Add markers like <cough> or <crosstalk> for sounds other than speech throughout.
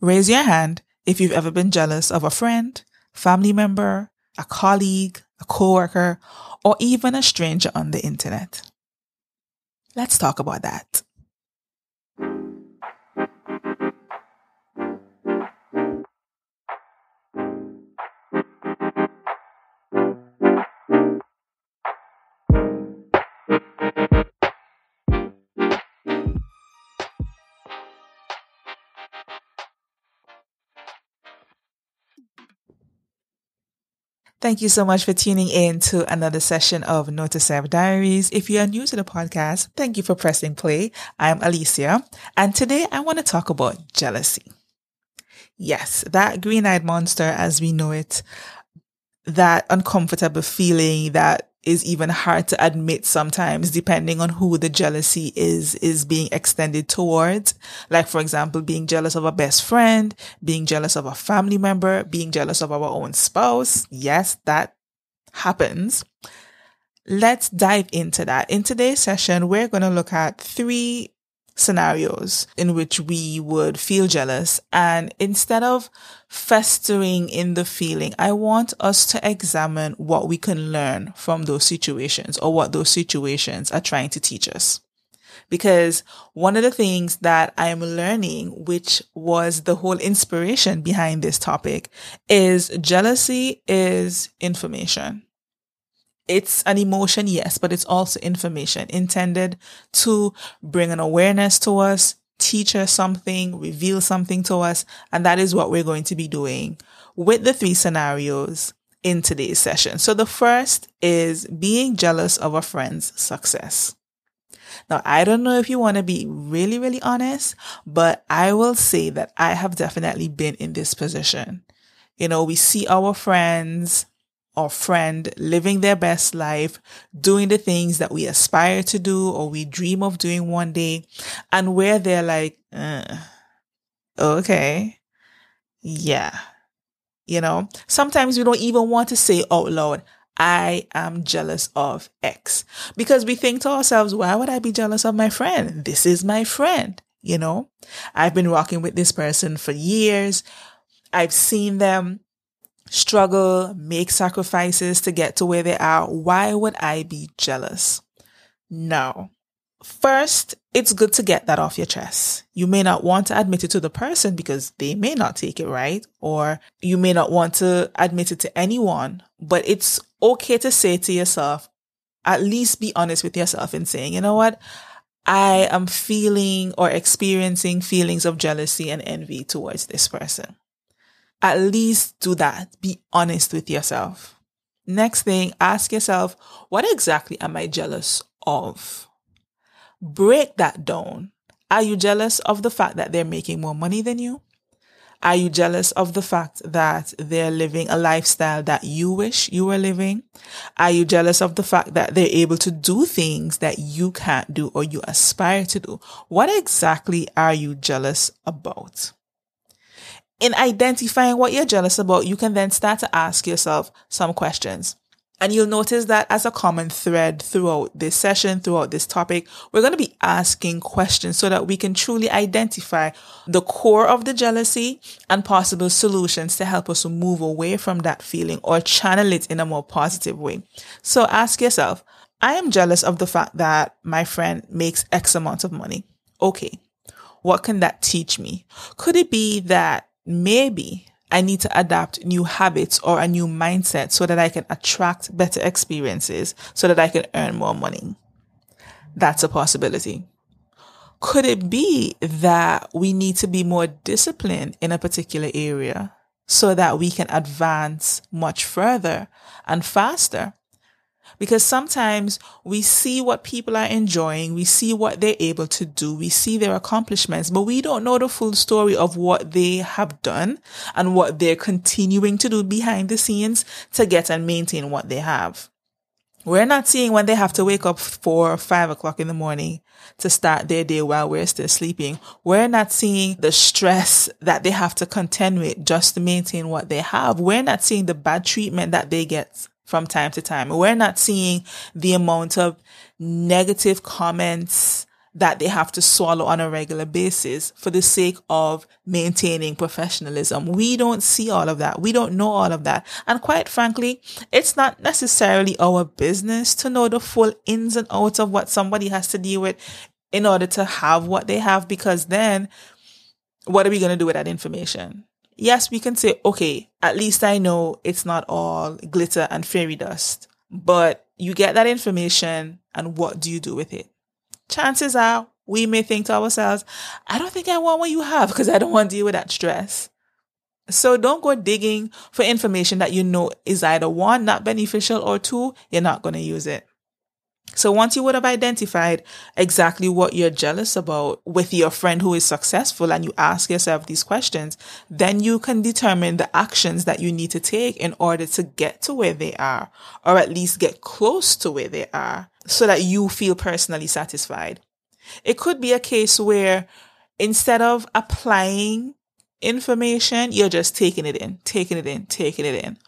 Raise your hand if you've ever been jealous of a friend, family member, a colleague, a coworker, or even a stranger on the internet. Let's talk about that. Thank you so much for tuning in to another session of to Self Diaries. If you are new to the podcast, thank you for pressing play. I'm Alicia, and today I want to talk about jealousy. Yes, that green eyed monster as we know it, that uncomfortable feeling that is even hard to admit sometimes depending on who the jealousy is is being extended towards. Like for example being jealous of a best friend being jealous of a family member being jealous of our own spouse. Yes that happens. Let's dive into that. In today's session we're going to look at three scenarios in which we would feel jealous. And instead of festering in the feeling, I want us to examine what we can learn from those situations or what those situations are trying to teach us. Because one of the things that I am learning, which was the whole inspiration behind this topic, is jealousy is information it's an emotion, yes, but it's also information intended to bring an awareness to us, teach us something, reveal something to us. And that is what we're going to be doing with the three scenarios in today's session. So the first is being jealous of a friend's success. Now, I don't know if you want to be really, really honest, but I will say that I have definitely been in this position. You know, we see our friends or friend living their best life, doing the things that we aspire to do or we dream of doing one day, and where they're like, uh, okay, yeah. You know, sometimes we don't even want to say out loud, I am jealous of X because we think to ourselves, why would I be jealous of my friend? This is my friend. You know, I've been walking with this person for years. I've seen them struggle, make sacrifices to get to where they are, why would I be jealous? No. First, it's good to get that off your chest. You may not want to admit it to the person because they may not take it right, or you may not want to admit it to anyone, but it's okay to say to yourself, at least be honest with yourself in saying, you know what? I am feeling or experiencing feelings of jealousy and envy towards this person at least do that. Be honest with yourself. Next thing, ask yourself, what exactly am I jealous of? Break that down. Are you jealous of the fact that they're making more money than you? Are you jealous of the fact that they're living a lifestyle that you wish you were living? Are you jealous of the fact that they're able to do things that you can't do or you aspire to do? What exactly are you jealous about? In identifying what you're jealous about, you can then start to ask yourself some questions. And you'll notice that as a common thread throughout this session, throughout this topic, we're going to be asking questions so that we can truly identify the core of the jealousy and possible solutions to help us move away from that feeling or channel it in a more positive way. So ask yourself, I am jealous of the fact that my friend makes X amount of money. Okay. What can that teach me? Could it be that maybe I need to adapt new habits or a new mindset so that I can attract better experiences so that I can earn more money. That's a possibility. Could it be that we need to be more disciplined in a particular area so that we can advance much further and faster? Because sometimes we see what people are enjoying, we see what they're able to do, we see their accomplishments, but we don't know the full story of what they have done and what they're continuing to do behind the scenes to get and maintain what they have. We're not seeing when they have to wake up four or five o'clock in the morning to start their day while we're still sleeping. We're not seeing the stress that they have to contend with just to maintain what they have. We're not seeing the bad treatment that they get from time to time. We're not seeing the amount of negative comments that they have to swallow on a regular basis for the sake of maintaining professionalism. We don't see all of that. We don't know all of that. And quite frankly, it's not necessarily our business to know the full ins and outs of what somebody has to deal with in order to have what they have, because then what are we going to do with that information? Yes, we can say, okay, at least I know it's not all glitter and fairy dust, but you get that information and what do you do with it? chances are we may think to ourselves, I don't think I want what you have because I don't want to deal with that stress. So don't go digging for information that you know is either one, not beneficial or two, you're not going to use it. So once you would have identified exactly what you're jealous about with your friend who is successful and you ask yourself these questions, then you can determine the actions that you need to take in order to get to where they are or at least get close to where they are so that you feel personally satisfied. It could be a case where instead of applying information, you're just taking it in, taking it in, taking it in.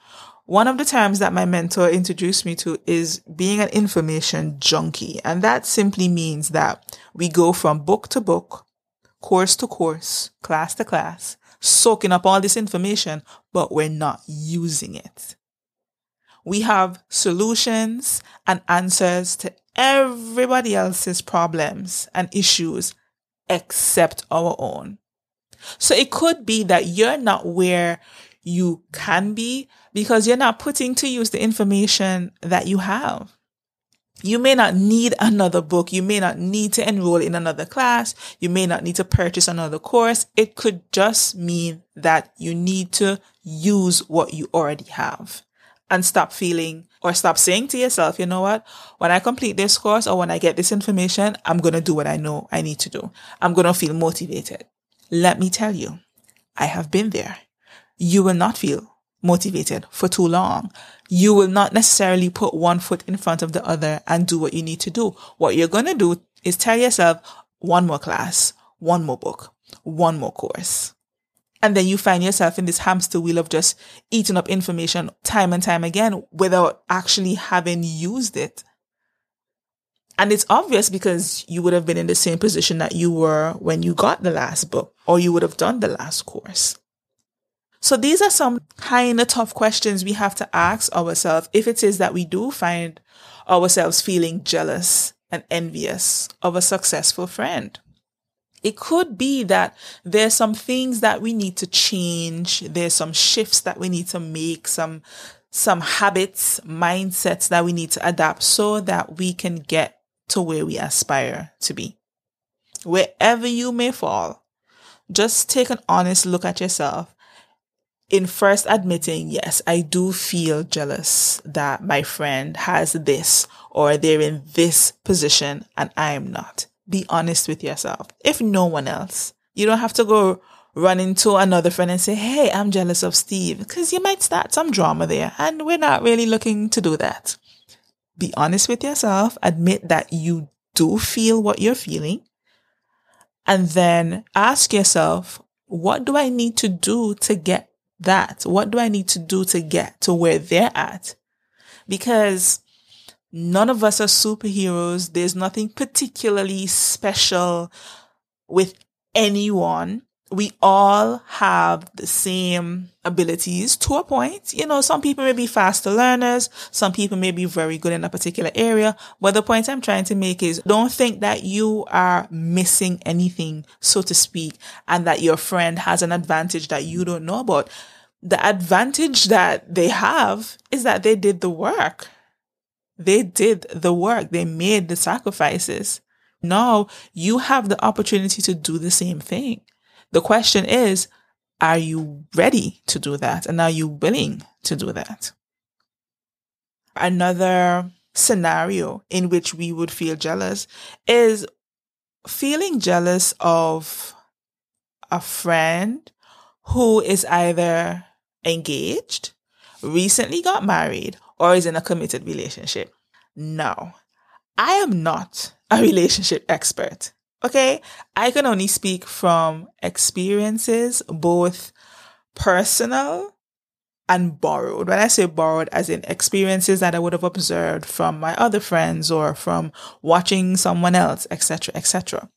One of the terms that my mentor introduced me to is being an information junkie. And that simply means that we go from book to book, course to course, class to class, soaking up all this information, but we're not using it. We have solutions and answers to everybody else's problems and issues except our own. So it could be that you're not where you can be because you're not putting to use the information that you have. You may not need another book. You may not need to enroll in another class. You may not need to purchase another course. It could just mean that you need to use what you already have and stop feeling or stop saying to yourself, you know what? When I complete this course or when I get this information, I'm going to do what I know I need to do. I'm going to feel motivated. Let me tell you, I have been there. You will not feel motivated for too long. You will not necessarily put one foot in front of the other and do what you need to do. What you're going to do is tell yourself one more class, one more book, one more course. And then you find yourself in this hamster wheel of just eating up information time and time again without actually having used it. And it's obvious because you would have been in the same position that you were when you got the last book or you would have done the last course. So these are some kind of tough questions we have to ask ourselves if it is that we do find ourselves feeling jealous and envious of a successful friend. It could be that there's some things that we need to change. There's some shifts that we need to make, some, some habits, mindsets that we need to adapt so that we can get to where we aspire to be. Wherever you may fall, just take an honest look at yourself in first admitting, yes, I do feel jealous that my friend has this or they're in this position and I am not be honest with yourself. If no one else, you don't have to go run into another friend and say, Hey, I'm jealous of Steve because you might start some drama there and we're not really looking to do that. Be honest with yourself. Admit that you do feel what you're feeling and then ask yourself, what do I need to do to get that? What do I need to do to get to where they're at? Because None of us are superheroes. There's nothing particularly special with anyone. We all have the same abilities to a point. You know, some people may be faster learners. Some people may be very good in a particular area. But the point I'm trying to make is don't think that you are missing anything, so to speak, and that your friend has an advantage that you don't know about. The advantage that they have is that they did the work they did the work. They made the sacrifices. Now you have the opportunity to do the same thing. The question is, are you ready to do that? And are you willing to do that? Another scenario in which we would feel jealous is feeling jealous of a friend who is either engaged, recently got married, or is in a committed relationship. No, I am not a <laughs> relationship expert. Okay. I can only speak from experiences, both personal and borrowed. When I say borrowed, as in experiences that I would have observed from my other friends or from watching someone else, etc., etc.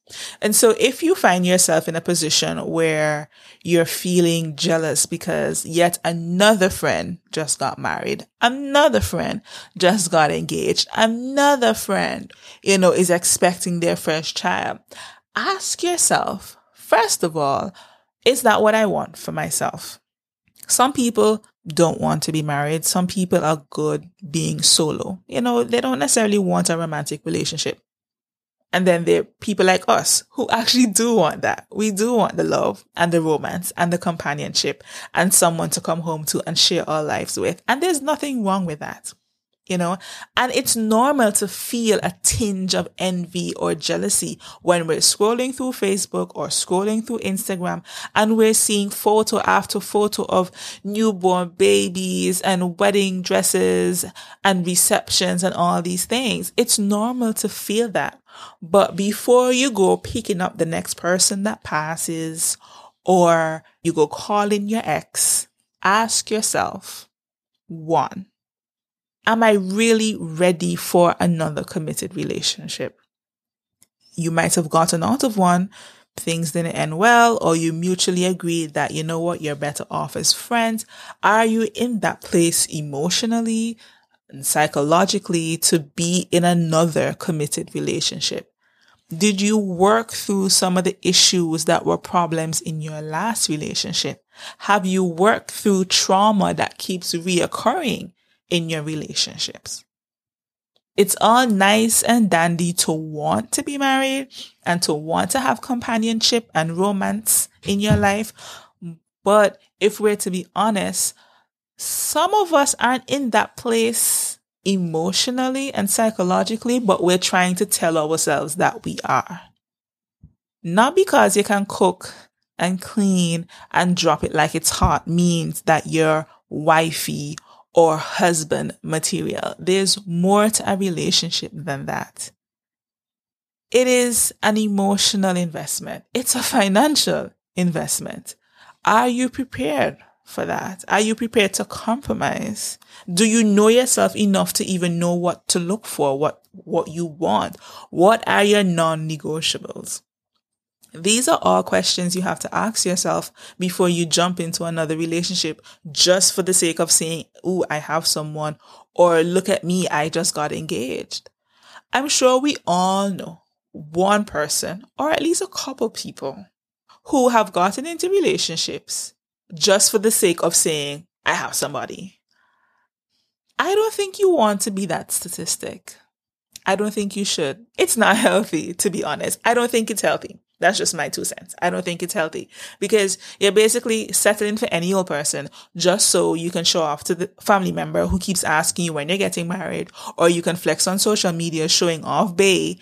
And so if you find yourself in a position where you're feeling jealous because yet another friend just got married, another friend just got engaged, another friend, you know, is expecting their first child, ask yourself, first of all, is that what I want for myself? Some people don't want to be married. Some people are good being solo. You know, they don't necessarily want a romantic relationship. And then there are people like us who actually do want that. We do want the love and the romance and the companionship and someone to come home to and share our lives with. And there's nothing wrong with that you know, and it's normal to feel a tinge of envy or jealousy when we're scrolling through Facebook or scrolling through Instagram and we're seeing photo after photo of newborn babies and wedding dresses and receptions and all these things. It's normal to feel that. But before you go picking up the next person that passes or you go calling your ex, ask yourself, one, am I really ready for another committed relationship? You might have gotten out of one, things didn't end well, or you mutually agreed that, you know what, you're better off as friends. Are you in that place emotionally and psychologically to be in another committed relationship? Did you work through some of the issues that were problems in your last relationship? Have you worked through trauma that keeps reoccurring in your relationships. It's all nice and dandy to want to be married and to want to have companionship and romance in your life. But if we're to be honest, some of us aren't in that place emotionally and psychologically, but we're trying to tell ourselves that we are. Not because you can cook and clean and drop it like it's hot means that you're wifey or husband material. There's more to a relationship than that. It is an emotional investment. It's a financial investment. Are you prepared for that? Are you prepared to compromise? Do you know yourself enough to even know what to look for, what, what you want? What are your non-negotiables? These are all questions you have to ask yourself before you jump into another relationship just for the sake of saying, Ooh, I have someone, or look at me, I just got engaged. I'm sure we all know one person, or at least a couple people, who have gotten into relationships just for the sake of saying, I have somebody. I don't think you want to be that statistic. I don't think you should. It's not <laughs> healthy, to be honest. I don't think it's healthy. That's just my two cents. I don't think it's healthy because you're basically settling for any old person just so you can show off to the family member who keeps asking you when you're getting married, or you can flex on social media showing off bay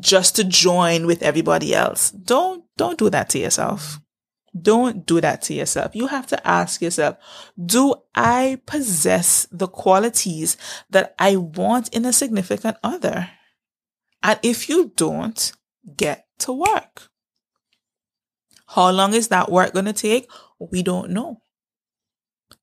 just to join with everybody else. Don't, don't do that to yourself. Don't do that to yourself. You have to ask yourself, do I possess the qualities that I want in a significant other? And if you don't, get to work. How long is that work going to take? We don't know.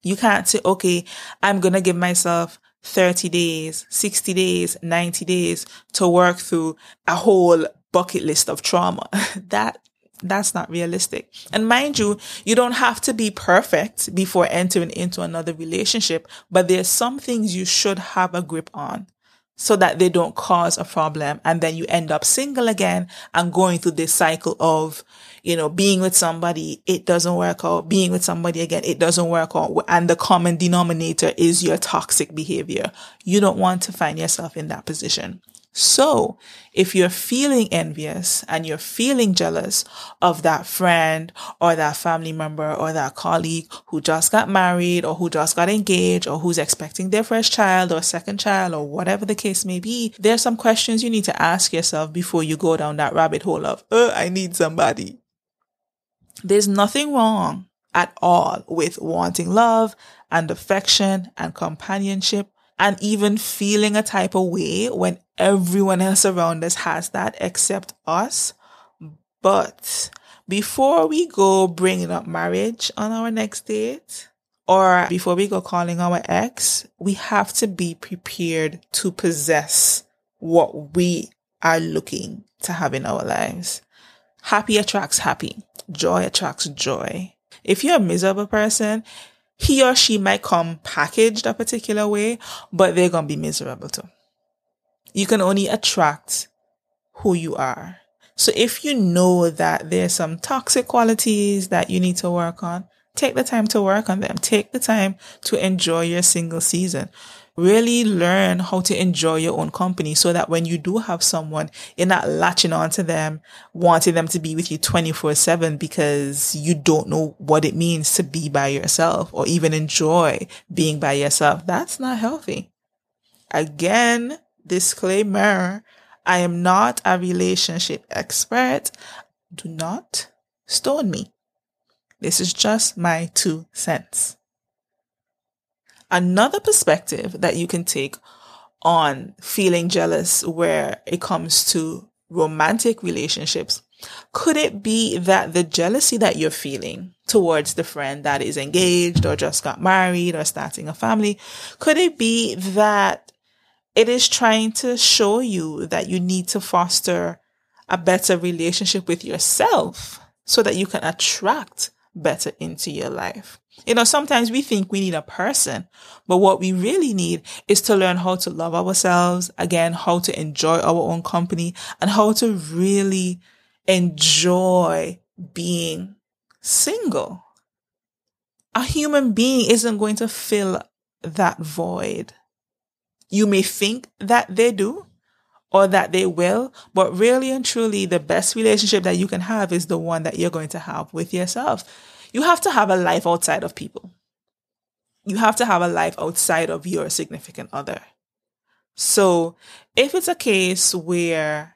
You can't say, okay, I'm going to give myself 30 days, 60 days, 90 days to work through a whole bucket list of trauma. <laughs> that that's not realistic. And mind you, you don't have to be perfect before entering into another relationship, but there's some things you should have a grip on so that they don't cause a problem. And then you end up single again and going through this cycle of, you know, being with somebody, it doesn't work out. Being with somebody again, it doesn't work out. And the common denominator is your toxic behavior. You don't want to find yourself in that position. So if you're feeling envious and you're feeling jealous of that friend or that family member or that colleague who just got married or who just got engaged or who's expecting their first child or second child or whatever the case may be, there's some questions you need to ask yourself before you go down that rabbit hole of, oh, I need somebody. There's nothing wrong at all with wanting love and affection and companionship and even feeling a type of way when everyone else around us has that except us. But before we go bringing up marriage on our next date, or before we go calling our ex, we have to be prepared to possess what we are looking to have in our lives. Happy attracts happy. Joy attracts joy. If you're a miserable person, he or she might come packaged a particular way, but they're going to be miserable too. You can only attract who you are. So if you know that there's some toxic qualities that you need to work on, take the time to work on them. Take the time to enjoy your single season. Really learn how to enjoy your own company so that when you do have someone, you're not latching onto them, wanting them to be with you 24 seven because you don't know what it means to be by yourself or even enjoy being by yourself. That's not healthy. Again, disclaimer. I am not a relationship expert. Do not stone me. This is just my two cents. Another perspective that you can take on feeling jealous where it comes to romantic relationships could it be that the jealousy that you're feeling towards the friend that is engaged or just got married or starting a family, could it be that it is trying to show you that you need to foster a better relationship with yourself so that you can attract better into your life. You know, sometimes we think we need a person, but what we really need is to learn how to love ourselves, again, how to enjoy our own company and how to really enjoy being single. A human being isn't going to fill that void. You may think that they do or that they will, but really and truly, the best relationship that you can have is the one that you're going to have with yourself. You have to have a life outside of people. You have to have a life outside of your significant other. So if it's a case where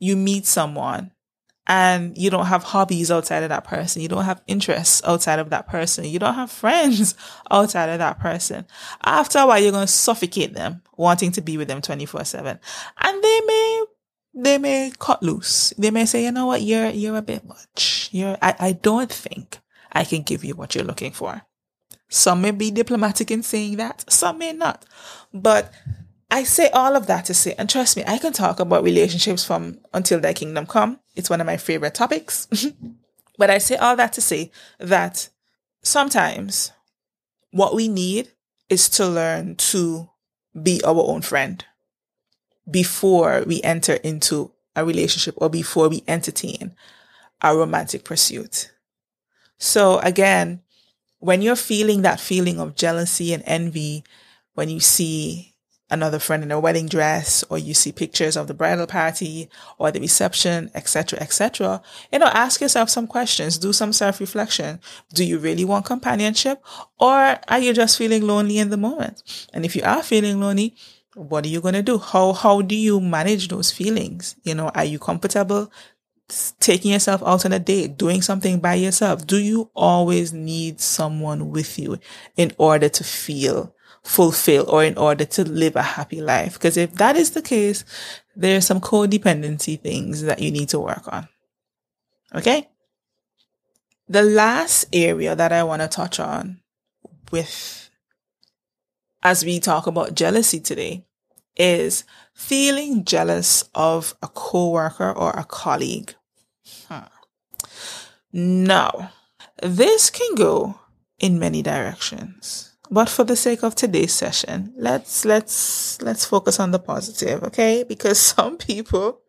you meet someone and you don't have hobbies outside of that person. You don't have interests outside of that person. You don't have friends <laughs> outside of that person. After a while, you're going to suffocate them wanting to be with them 24 seven. And they may, they may cut loose. They may say, you know what? You're, you're a bit much. You're, I, I don't think I can give you what you're looking for. Some may be diplomatic in saying that. Some may not. But I say all of that to say, and trust me, I can talk about relationships from until thy kingdom come. It's one of my favorite topics. <laughs> but I say all that to say that sometimes what we need is to learn to be our own friend before we enter into a relationship or before we entertain a romantic pursuit. So again, when you're feeling that feeling of jealousy and envy, when you see another friend in a wedding dress or you see pictures of the bridal party or the reception etc etc you know ask yourself some questions do some self-reflection. Do you really want companionship or are you just feeling lonely in the moment? And if you are feeling lonely what are you going to do? How how do you manage those feelings? You know are you comfortable taking yourself out on a date, doing something by yourself? Do you always need someone with you in order to feel fulfill or in order to live a happy life. Because if that is the case, there are some codependency things that you need to work on. Okay. The last area that I want to touch on with as we talk about jealousy today is feeling jealous of a coworker or a colleague. Huh. Now, this can go in many directions. But for the sake of today's session, let's let's let's focus on the positive, okay? <laughs> Because some people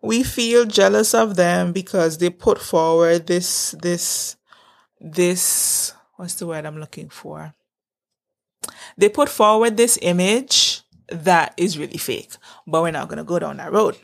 we feel jealous of them because they put forward this this this what's the word I'm looking for? They put forward this image that is really fake, but we're not going to go down that road.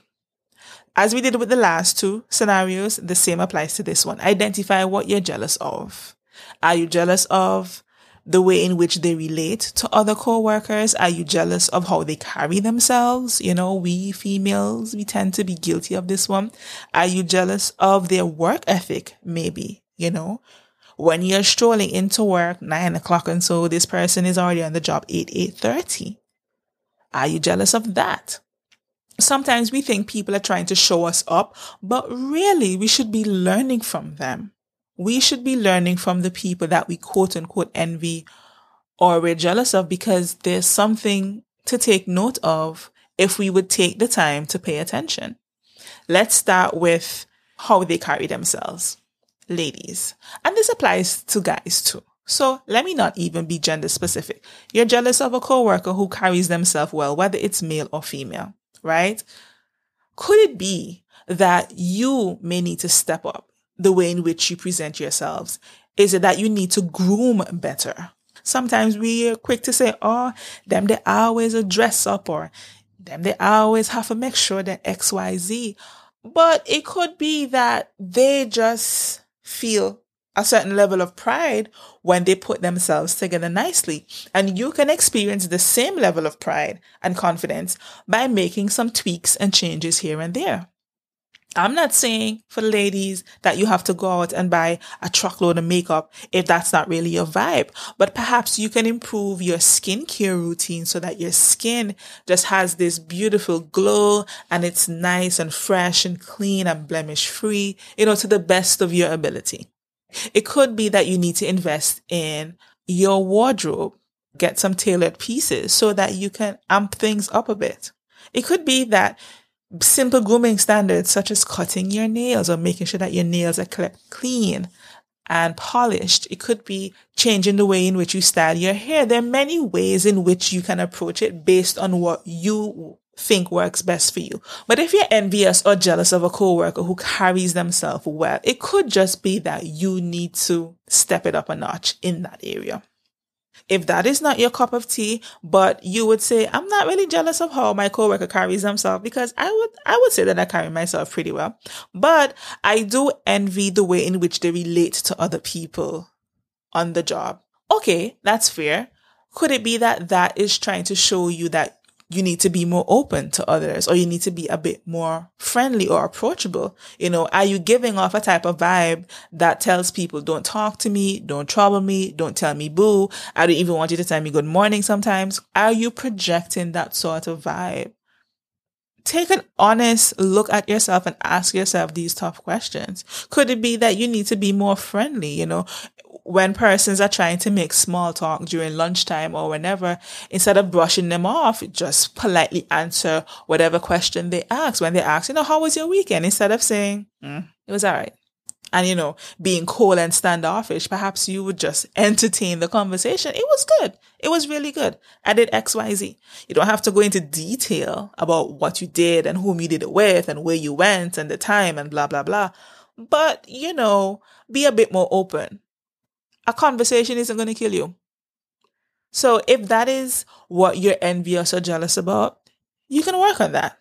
As we did with the last two scenarios, the same applies to this one. Identify what you're jealous of. Are you jealous of the way in which they relate to other co-workers? Are you jealous of how they carry themselves? You know, we females, we tend to be guilty of this one. Are you jealous of their work ethic? Maybe, you know, when you're strolling into work nine o'clock and so this person is already on the job eight, eight thirty. Are you jealous of that? Sometimes we think people are trying to show us up, but really we should be learning from them we should be learning from the people that we quote unquote envy or we're jealous of because there's something to take note of if we would take the time to pay attention. Let's start with how they carry themselves. Ladies. And this applies to guys too. So let me not even be gender specific. You're jealous of a coworker who carries themselves well, whether it's male or female, right? Could it be that you may need to step up the way in which you present yourselves? Is it that you need to groom better? Sometimes we are quick to say, oh, them they always a dress up or them they always have to make sure that X, Y, Z. But it could be that they just feel a certain level of pride when they put themselves together nicely. And you can experience the same level of pride and confidence by making some tweaks and changes here and there. I'm not saying for ladies that you have to go out and buy a truckload of makeup if that's not really your vibe, but perhaps you can improve your skincare routine so that your skin just has this beautiful glow and it's nice and fresh and clean and blemish free, you know, to the best of your ability. It could be that you need to invest in your wardrobe, get some tailored pieces so that you can amp things up a bit. It could be that simple grooming standards such as cutting your nails or making sure that your nails are clean and polished. It could be changing the way in which you style your hair. There are many ways in which you can approach it based on what you think works best for you. But if you're envious or jealous of a coworker who carries themselves well, it could just be that you need to step it up a notch in that area. If that is not your cup of tea, but you would say, I'm not really jealous of how my coworker carries himself because I would, I would say that I carry myself pretty well, but I do envy the way in which they relate to other people on the job. Okay, that's fair. Could it be that that is trying to show you that you need to be more open to others or you need to be a bit more friendly or approachable. You know, are you giving off a type of vibe that tells people, don't talk to me, don't trouble me, don't tell me boo. I don't even want you to tell me good morning sometimes. Are you projecting that sort of vibe? Take an honest look at yourself and ask yourself these tough questions. Could it be that you need to be more friendly? You know, when persons are trying to make small talk during lunchtime or whenever, instead of brushing them off, just politely answer whatever question they ask. When they ask, you know, how was your weekend? Instead of saying, mm, it was all right. And, you know, being cold and standoffish, perhaps you would just <laughs> entertain the conversation. It was good. It was really good. I did X, Y, Z. You don't have to go into detail about what you did and whom you did it with and where you went and the time and blah, blah, blah. But, you know, be a bit more open a conversation isn't going to kill you. So if that is what you're envious or jealous about, you can work on that.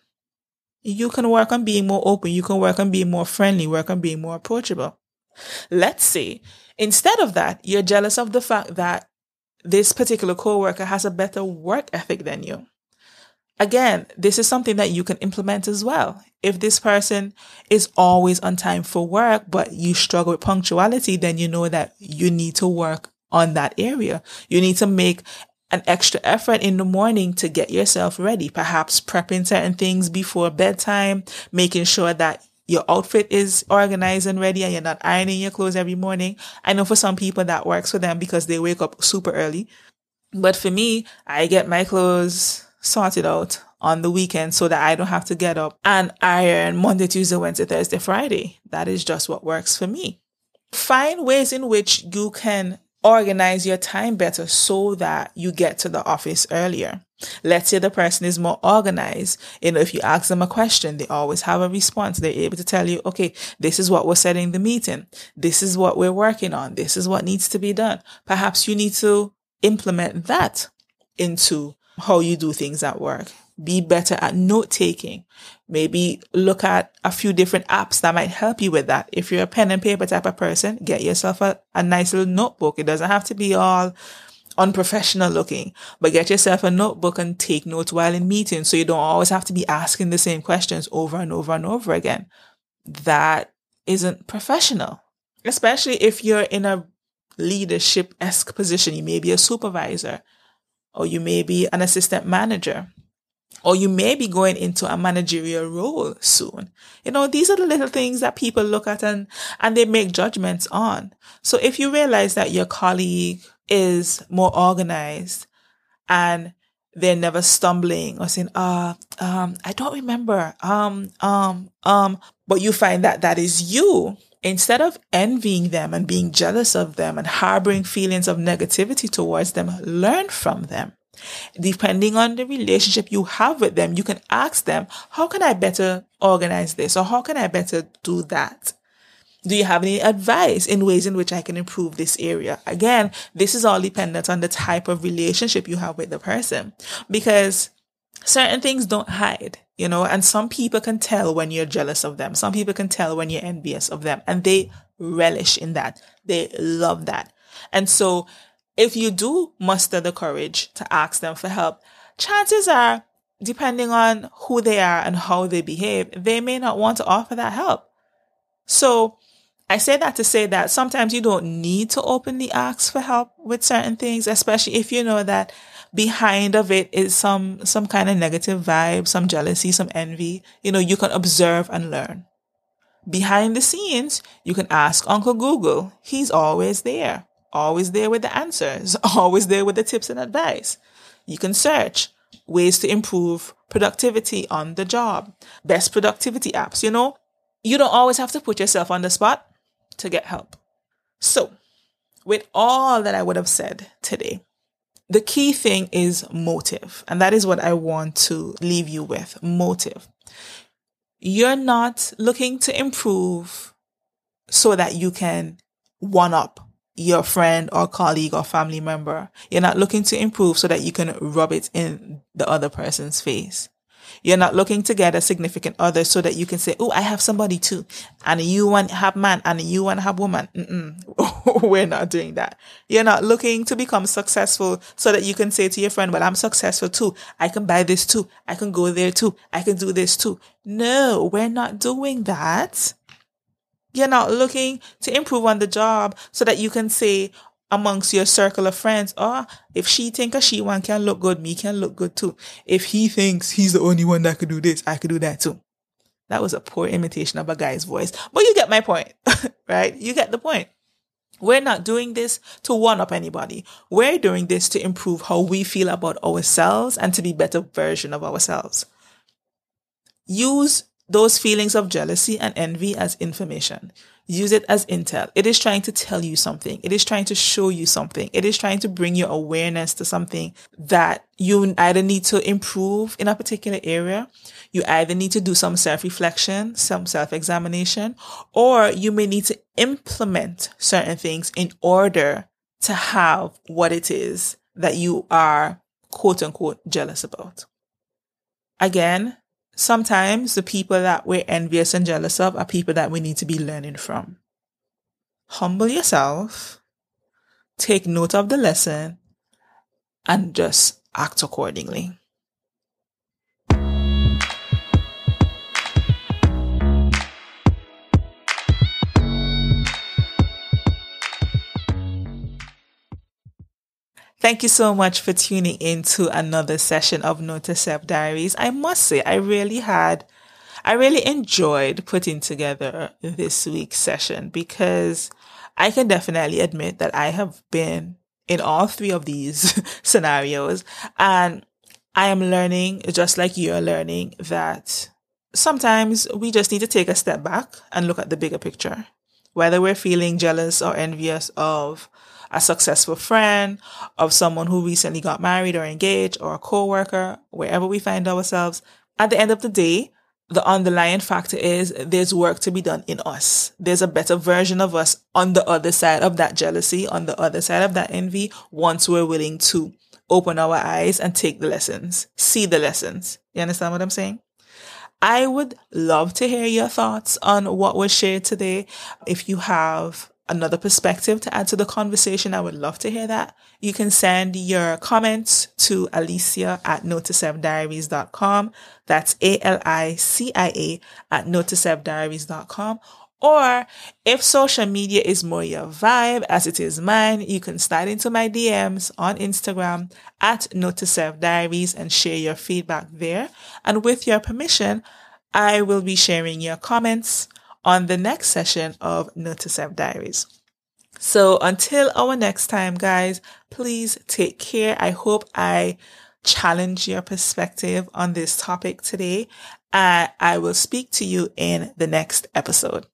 You can work on being more open. You can work on being more friendly, work on being more approachable. Let's say instead of that, you're jealous of the fact that this particular coworker has a better work ethic than you. Again, this is something that you can implement as well. If this person is always on time for work, but you struggle with punctuality, then you know that you need to work on that area. You need to make an extra effort in the morning to get yourself ready, perhaps prepping certain things before bedtime, making sure that your outfit is organized and ready and you're not ironing your clothes every morning. I know for some people that works for them because they wake up super early. But for me, I get my clothes sorted out on the weekend so that I don't have to get up and iron Monday, Tuesday, Wednesday, Thursday, Friday. That is just what works for me. Find ways in which you can organize your time better so that you get to the office earlier. Let's say the person is more organized. You know, if you ask them a question, they always have a response. They're able to tell you, okay, this is what we're setting the meeting. This is what we're working on. This is what needs to be done. Perhaps you need to implement that into how you do things at work. Be better at note taking. Maybe look at a few different apps that might help you with that. If you're a pen and paper type of person, get yourself a, a nice little notebook. It doesn't have to be all unprofessional looking, but get yourself a notebook and take notes while in meetings so you don't always have to be asking the same questions over and over and over again. That isn't professional, especially if you're in a leadership esque position. You may be a supervisor or you may be an assistant manager. Or you may be going into a managerial role soon. You know, these are the little things that people look at and, and they make judgments on. So if you realize that your colleague is more organized and they're never stumbling or saying, uh, um, I don't remember, um, um, um, but you find that that is you. Instead of envying them and being jealous of them and harboring feelings of negativity towards them, learn from them. Depending on the relationship you have with them, you can ask them, how can I better organize this? Or how can I better do that? Do you have any advice in ways in which I can improve this area? Again, this is all dependent on the type of relationship you have with the person because certain things don't hide, you know, and some people can tell when you're jealous of them. Some people can tell when you're envious of them and they relish in that. They love that. And so if you do muster the courage to ask them for help, chances are, depending on who they are and how they behave, they may not want to offer that help. So I say that to say that sometimes you don't need to openly ask for help with certain things, especially if you know that behind of it is some, some kind of negative vibe, some jealousy, some envy. You know, you can observe and learn. Behind the scenes, you can ask Uncle Google. He's always there always there with the answers, <laughs> always there with the tips and advice. You can search ways to improve productivity on the job, best productivity apps. You know, you don't always have to put yourself on the spot to get help. So, with all that I would have said today, the key thing is motive. And that is what I want to leave you with motive. You're not looking to improve so that you can one up your friend or colleague or family member. You're not looking to improve so that you can rub it in the other person's face. You're not looking to get a significant other so that you can say, Oh, I have somebody too. And you want to have man and you want to have woman. <laughs> We're not doing that. You're not looking to become successful so that you can say to your friend, well, I'm successful too. I can buy this too. I can go there too. I can do this too. No, we're not doing that. You're not looking to improve on the job so that you can say amongst your circle of friends, oh, if she think a she one can look good, me can look good too. If he thinks he's the only one that could do this, I could do that too. That was a poor imitation of a guy's voice, but you get my point, <laughs> right? You get the point. We're not doing this to one up anybody. We're doing this to improve how we feel about ourselves and to be better version of ourselves. Use those feelings of jealousy and envy as information. Use it as intel. It is trying to tell you something. It is trying to show you something. It is trying to bring your awareness to something that you either need to improve in a particular area. You either need to do some self-reflection, some self-examination, or you may need to implement certain things in order to have what it is that you are quote unquote jealous about. Again, Sometimes the people that we're envious and jealous of are people that we need to be learning from. Humble yourself, take note of the lesson, and just act accordingly. Thank you so much for tuning in to another session of Self Diaries. I must say, I really had, I really enjoyed putting together this week's session because I can definitely admit that I have been in all three of these <laughs> scenarios and I am learning, just like you're learning, that sometimes we just need to take a step back and look at the bigger picture. Whether we're feeling jealous or envious of a successful friend, of someone who recently got married or engaged, or a coworker, wherever we find ourselves. At the end of the day, the underlying factor is there's work to be done in us. There's a better version of us on the other side of that jealousy, on the other side of that envy, once we're willing to open our eyes and take the lessons, see the lessons. You understand what I'm saying? I would love to hear your thoughts on what was shared today. If you have another perspective to add to the conversation, I would love to hear that. You can send your comments to Alicia at note2selfdiaries.com. That's A-L-I-C-I-A at note2selfdiaries.com. Or if social media is more your vibe as it is mine, you can slide into my DMs on Instagram at Note Diaries and share your feedback there. And with your permission, I will be sharing your comments on the next session of Note to Self Diaries. So until our next time, guys, please take care. I hope I challenge your perspective on this topic today. Uh, I will speak to you in the next episode.